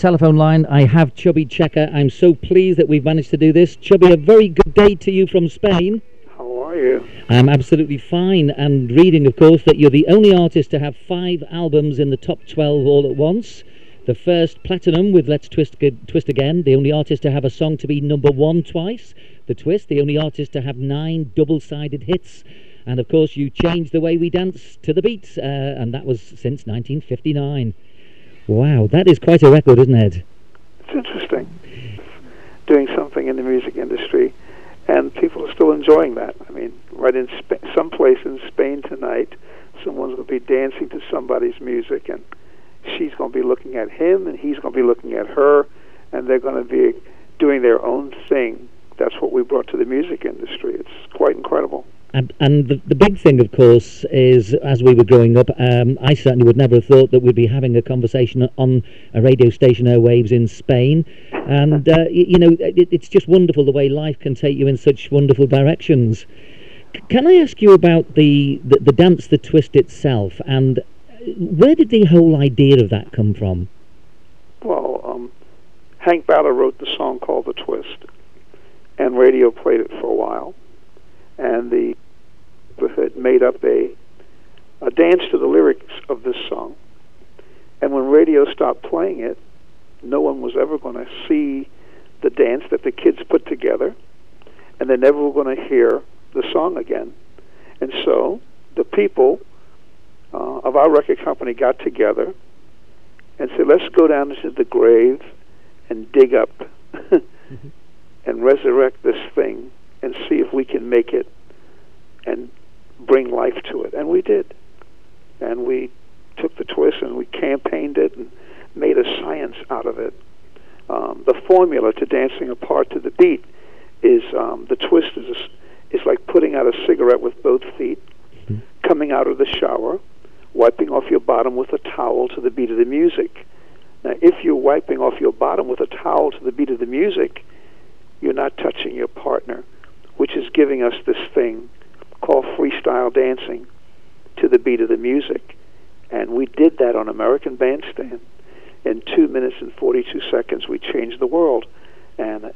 telephone line, I have Chubby Checker. I'm so pleased that we've managed to do this. Chubby, a very good day to you from Spain. How are you? I'm absolutely fine. And reading, of course, that you're the only artist to have five albums in the top 12 all at once. The first platinum with Let's Twist, Twist Again, the only artist to have a song to be number one twice. The Twist, the only artist to have nine double sided hits. And of course, you changed the way we dance to the beat, uh, and that was since 1959. Wow, that is quite a record, isn't it? It's interesting. Doing something in the music industry, and people are still enjoying that. I mean, right in Sp- some place in Spain tonight, someone's going to be dancing to somebody's music, and she's going to be looking at him, and he's going to be looking at her, and they're going to be doing their own thing. That's what we brought to the music industry. It's quite incredible. And, and the, the big thing, of course, is as we were growing up, um, I certainly would never have thought that we'd be having a conversation on a radio station airwaves in Spain. And, uh, you, know, it, it's just wonderful the way life can take you in such wonderful directions. C- can I ask you about the, the, the dance, the twist itself, and where did the whole idea of that come from? Well, um, Hank Ballard wrote the song called The Twist, and radio played it for a while and the had made up a, a dance to the lyrics of this song. And when radio stopped playing it, no one was ever going to see the dance that the kids put together, and they never were going to hear the song again. And so the people uh, of our record company got together and said, let's go down into the grave and dig up mm-hmm. and resurrect this thing and see if we can make it and bring life to it. And we did. And we took the twist and we campaigned it and made a science out of it. Um, the formula to dancing apart to the beat is um, the twist is is like putting out a cigarette with both feet, mm-hmm. coming out of the shower, wiping off your bottom with a towel to the beat of the music. Now, if you're wiping off your bottom with a towel to the beat of the music, you're not touching your partner, which is giving us this thing called freestyle dancing to the beat of the music. And we did that on American Bandstand. In two minutes and 42 seconds, we changed the world. And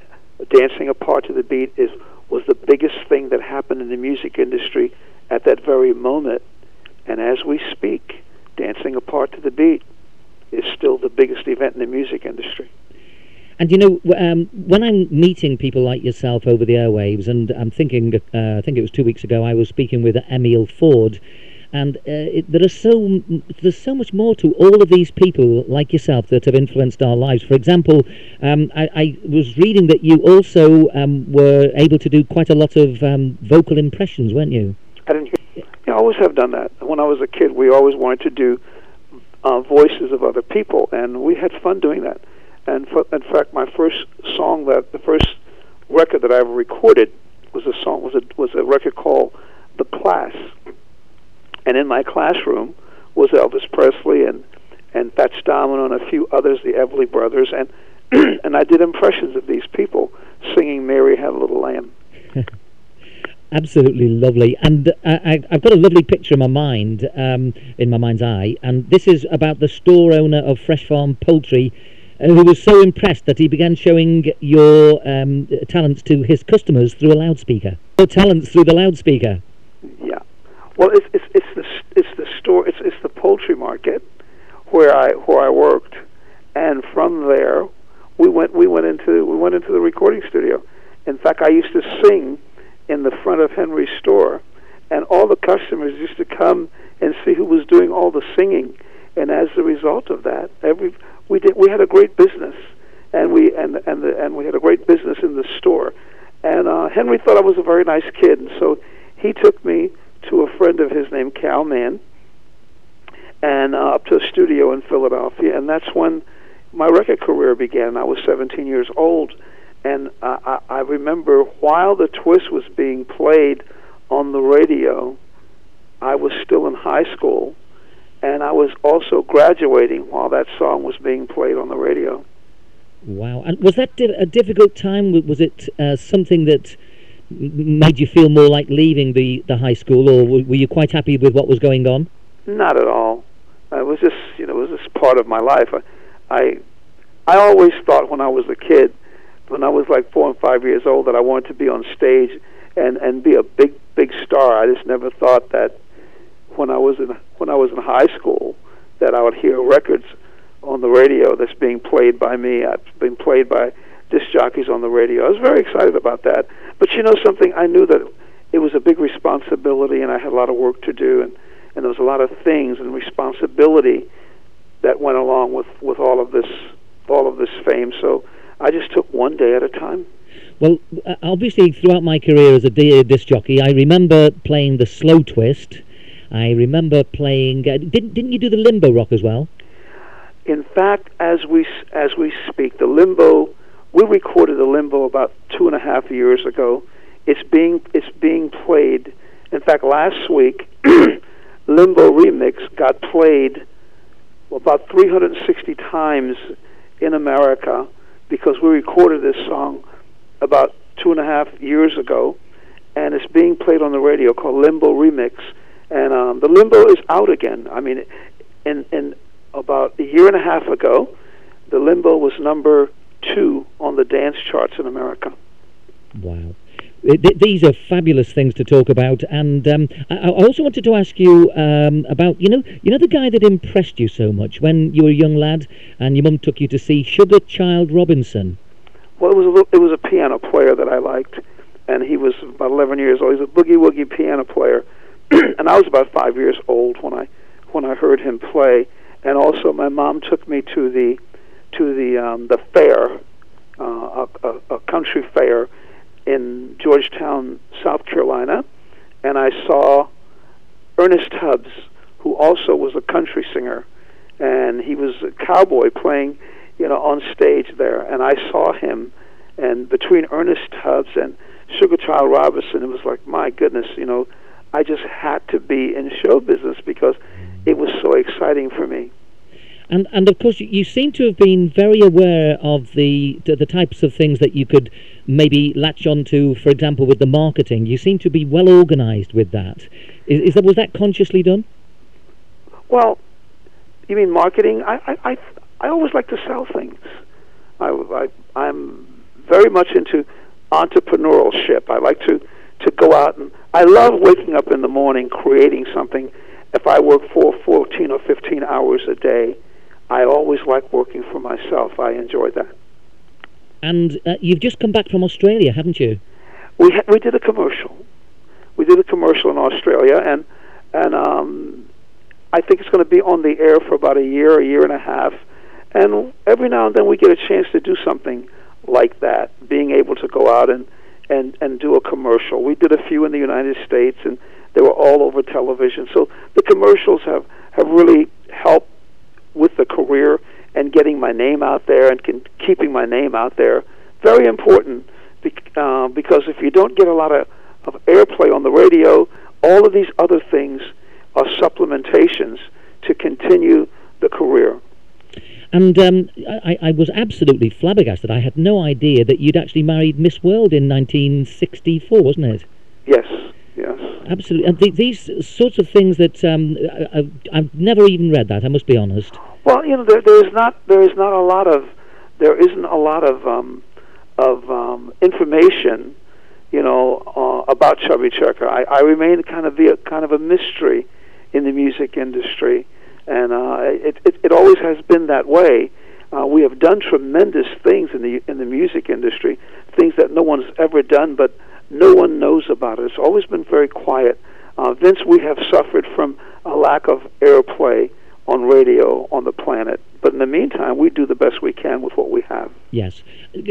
dancing apart to the beat is was the biggest thing that happened in the music industry at that very moment. And as we speak, dancing apart to the beat is still the biggest event in the music industry. And you know, um, when I'm meeting people like yourself over the airwaves, and I'm thinking, uh, I think it was two weeks ago, I was speaking with Emile Ford, and uh, it, there are so there's so much more to all of these people like yourself that have influenced our lives. For example, um, I, I, was reading that you also um, were able to do quite a lot of um, vocal impressions, weren't you? I didn't hear. I always have done that. When I was a kid, we always wanted to do uh, voices of other people, and we had fun doing that. And for, in fact, my first song that the first record that I ever recorded was a song was a was a record called The Class. And in my classroom was Elvis Presley and and Fats Domino and a few others, the Everly Brothers, and and I did impressions of these people singing "Mary Had a Little Lamb." Absolutely lovely, and uh, I, have got a lovely picture in my mind, um, in my mind's eye, and this is about the store owner of Fresh Farm Poultry who was so impressed that he began showing your um, talents to his customers through a loudspeaker. Your talents through the loudspeaker. Yeah. Well, it's it's it's the it's the store it's it's the poultry market where I where I worked, and from there we went we went into we went into the recording studio. In fact, I used to sing in the front of Henry's store, and all the customers used to come and see who was doing all the singing. And as a result of that, every we did we had a great business, and we and and the, and we had a great business in the store. And uh, Henry thought I was a very nice kid, and so he took me to a friend of his named Kal Mann, and uh, up to a studio in Philadelphia, and that's when my record career began. I was 17 years old, and uh, I, I remember while the twist was being played on the radio, I was still in high school and I was also graduating while that song was being played on the radio. Wow! And was that a difficult time? Was it uh, something that made you feel more like leaving the, the high school, or were you quite happy with what was going on? Not at all. Uh, it was just you know it was just part of my life. I, I always thought when I was a kid, when I was like four and five years old, that I wanted to be on stage and and be a big big star. I just never thought that when I was in when I was in high school that I would hear records on the radio that's being played by me, uh, being played by disc jockeys on the radio. I was very excited about that. But you know something, I knew that it was a big responsibility, and I had a lot of work to do, and and there was a lot of things and responsibility that went along with with all of this all of this fame. So I just took one day at a time. Well, uh, obviously, throughout my career as a disc jockey, I remember playing the slow twist. I remember playing. Uh, didn't didn't you do the limbo rock as well? In fact, as we as we speak, the limbo we recorded the limbo about two and a half years ago. It's being it's being played. In fact, last week, limbo remix got played about 360 times in America because we recorded this song about two and a half years ago, and it's being played on the radio called Limbo Remix. And um, the Limbo is out again. I mean, in in about a year and a half ago, the Limbo was number two on the dance charts in America. Wow. These are fabulous things to talk about, and um, I also wanted to ask you um, about you know you know the guy that impressed you so much when you were a young lad, and your mum took you to see Sugar Chile Robinson. Well, it was a, it was a piano player that I liked, and he was about 11 years old. He's a boogie woogie piano player, and I was about five years old when I when I heard him play. And also, my mom took me to the to the um, the fair, uh, a, a, a country fair in Georgetown, South Carolina, and I saw Ernest Tubbs, who also was a country singer, and he was a cowboy playing, you know, on stage there. And I saw him, and between Ernest Tubbs and Sugar Chile Robinson, it was like, my goodness, you know, I just had to be in show business because it was so exciting for me. And and of course, you seem to have been very aware of the the types of things that you could maybe latch onto. For example, with the marketing, you seem to be well organised with that. Is, is, that was that consciously done? Well, you mean marketing? I I I, I always like to sell things. I, I I'm very much into entrepreneurship. I like to to go out and I love waking up in the morning creating something. If I work for 14 or 15 hours a day, I always like working for myself. I enjoy that. And uh, you've just come back from Australia, haven't you? We ha- we did a commercial. We did a commercial in Australia, and and um, I think it's going to be on the air for about a year, a year and a half. And every now and then we get a chance to do something like that, being able to go out and and and do a commercial. We did a few in the United States, and they were all over television. So the commercials have have really helped with the career and getting my name out there and can, keeping my name out there. Very important uh, because if you don't get a lot of, of airplay on the radio, all of these other things are supplementations to continue the career. And um, I, I, was absolutely flabbergasted. I had no idea that you'd actually married Miss World in 1964, wasn't it? Yes, yes. Absolutely. And th- these sorts of things that um, I, have never even read that. I must be honest. Well, you know, there, there is not there is not a lot of there isn't a lot of um, of um, information, you know, uh, about Chubby Checker. I, I remain kind of the kind of a mystery in the music industry, and uh, it, it it always has been that way. Uh, we have done tremendous things in the in the music industry, things that no one's ever done, but no one knows about it. It's always been very quiet. Uh, Vince, we have suffered from a lack of airplay on radio on the planet. But in the meantime, we do the best we can with what we have. Yes.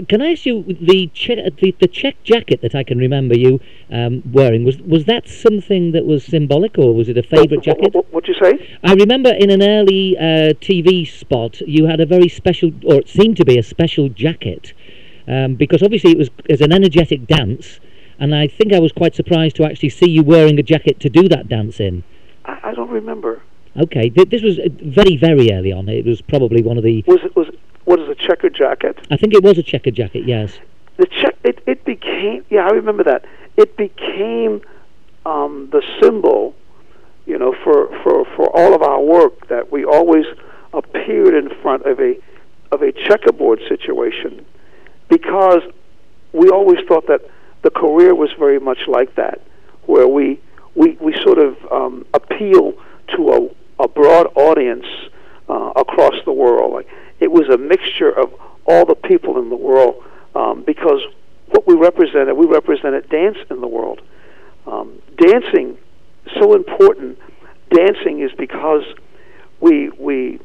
Can I ask you the check, the, the check jacket that I can remember you um, wearing was was that something that was symbolic, or was it a favourite jacket? What, what, you say? I remember in an early uh, TV spot you had a very special, or it seemed to be a special jacket, um, because obviously it was as an energetic dance, and I think I was quite surprised to actually see you wearing a jacket to do that dance in. I, I don't remember. Okay, this was uh, very, very early on. It was probably one of the. Was it was what is a checkered jacket? I think it was a checkered jacket. Yes. The check it it became yeah I remember that it became um, the symbol, you know, for for for all of our work that we always appeared in front of a of a checkerboard situation because we always thought that the career was very much like that, where we we, we sort of um, appeal to a, a broad audience uh, across the world. Like it was a mixture of all the people in the world um, because what we represented, we represented dance in the world. Um, dancing, so important. Dancing is because we we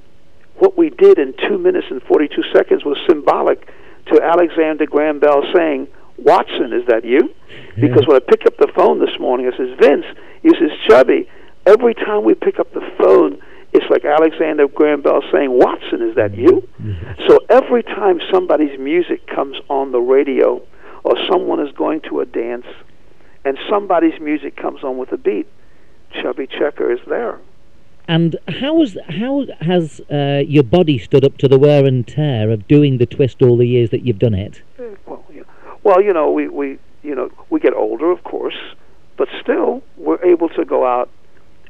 what we did in two minutes and forty two seconds was symbolic to Alexander Graham Bell saying, "Watson, is that you?" Yeah. Because when I picked up the phone this morning, it says, "Vince," he says, "Chubby." Every time we pick up the phone, it's like Alexander Graham Bell saying, "Watson, is that you?" So every time somebody's music comes on the radio, or someone is going to a dance, and somebody's music comes on with a beat, Chubby Checker is there. And how has how has uh, your body stood up to the wear and tear of doing the twist all the years that you've done it? Well, you well, you know, we, we you know we get older, of course, but still we're able to go out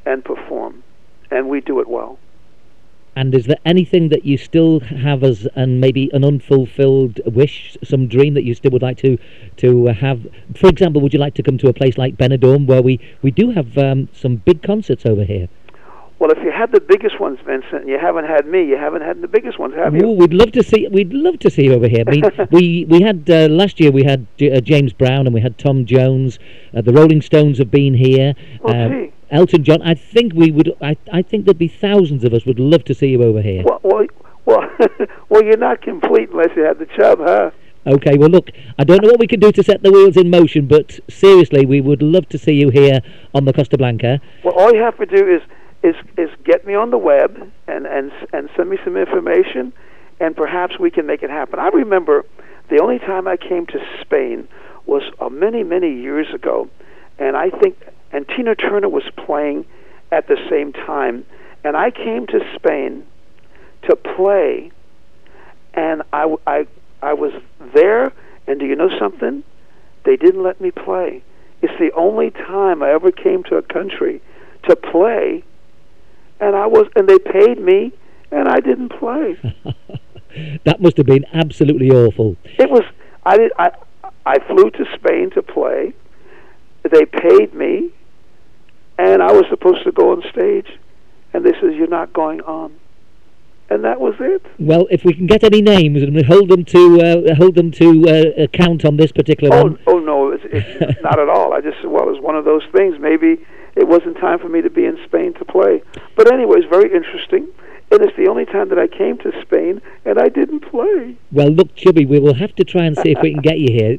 and perform, and we do it well. And is there anything that you still have as and maybe an unfulfilled wish, some dream that you still would like to to have? For example, would you like to come to a place like Benidorm, where we we do have um, some big concerts over here? Well, if you had the biggest ones, Vincent, and you haven't had me, you haven't had the biggest ones, have you? Ooh, we'd love to see. We'd love to see you over here. I mean, we we had uh, last year. We had J- uh, James Brown and we had Tom Jones. Uh, the Rolling Stones have been here. Oh, Uh, gee. Elton John. I think we would. I I think there'd be thousands of us would love to see you over here. Well, well, well, well, you're not complete unless you have the chub, huh? Okay. Well, look. I don't know what we can do to set the wheels in motion, but seriously, we would love to see you here on the Costa Blanca. Well, all you have to do is is is get me on the web and and and send me some information, and perhaps we can make it happen. I remember the only time I came to Spain was uh, many many years ago, and I think and Tina Turner was playing at the same time, and I came to Spain to play, and I, I, I was there, and do you know something? They didn't let me play. It's the only time I ever came to a country to play, and I was and they paid me, and I didn't play. that must have been absolutely awful. It was I did I I flew to Spain to play. They paid me, and I was supposed to go on stage, and they says you're not going on, and that was it. Well, if we can get any names and hold them to uh, hold them to uh, account on this particular Oh, one. oh no, it's, it's not at all. I just said, well, it's one of those things. Maybe it wasn't time for me to be in Spain to play. But anyway, it's very interesting, and it's the only time that I came to Spain and I didn't play. Well, look, Chubby, we will have to try and see if we can get you here.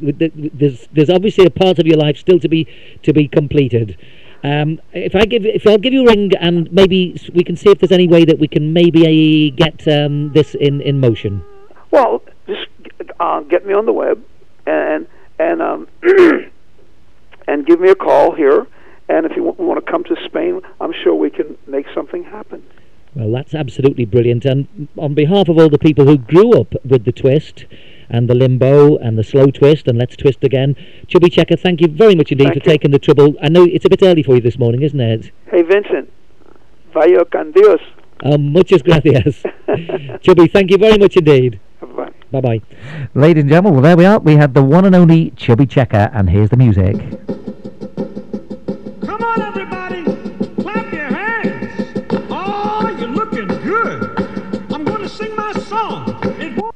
There's there's obviously a part of your life still to be to be completed. Um, if I give if I'll give you a ring and maybe we can see if there's any way that we can maybe uh, get um, this in in motion. Well, just uh, get me on the web and and um, and give me a call here. And if you w- want to come to Spain, I'm sure we can make something happen. Well, that's absolutely brilliant. And on behalf of all the people who grew up with the twist and the limbo and the slow twist and let's twist again, Chubby Checker, thank you very much indeed Thank for you. taking the trouble. I know it's a bit early for you this morning, isn't it? Hey, Vincent, vaya con Dios. Um, muchas gracias. Chubby, thank you very much indeed. Bye. Bye bye. Ladies and gentlemen, well, there we are. We had the one and only Chubby Checker, and here's the music.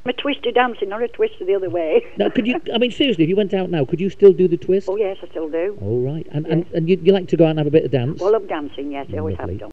It won't I'm a twister dancing, not a twister the other way. Now, could you? I mean, seriously, if you went out now, could you still do the twist? Oh yes, I still do. All right, and and, and you, you like to go out and have a bit of dance? Well, I'm dancing, yes, I always Lovely. have done.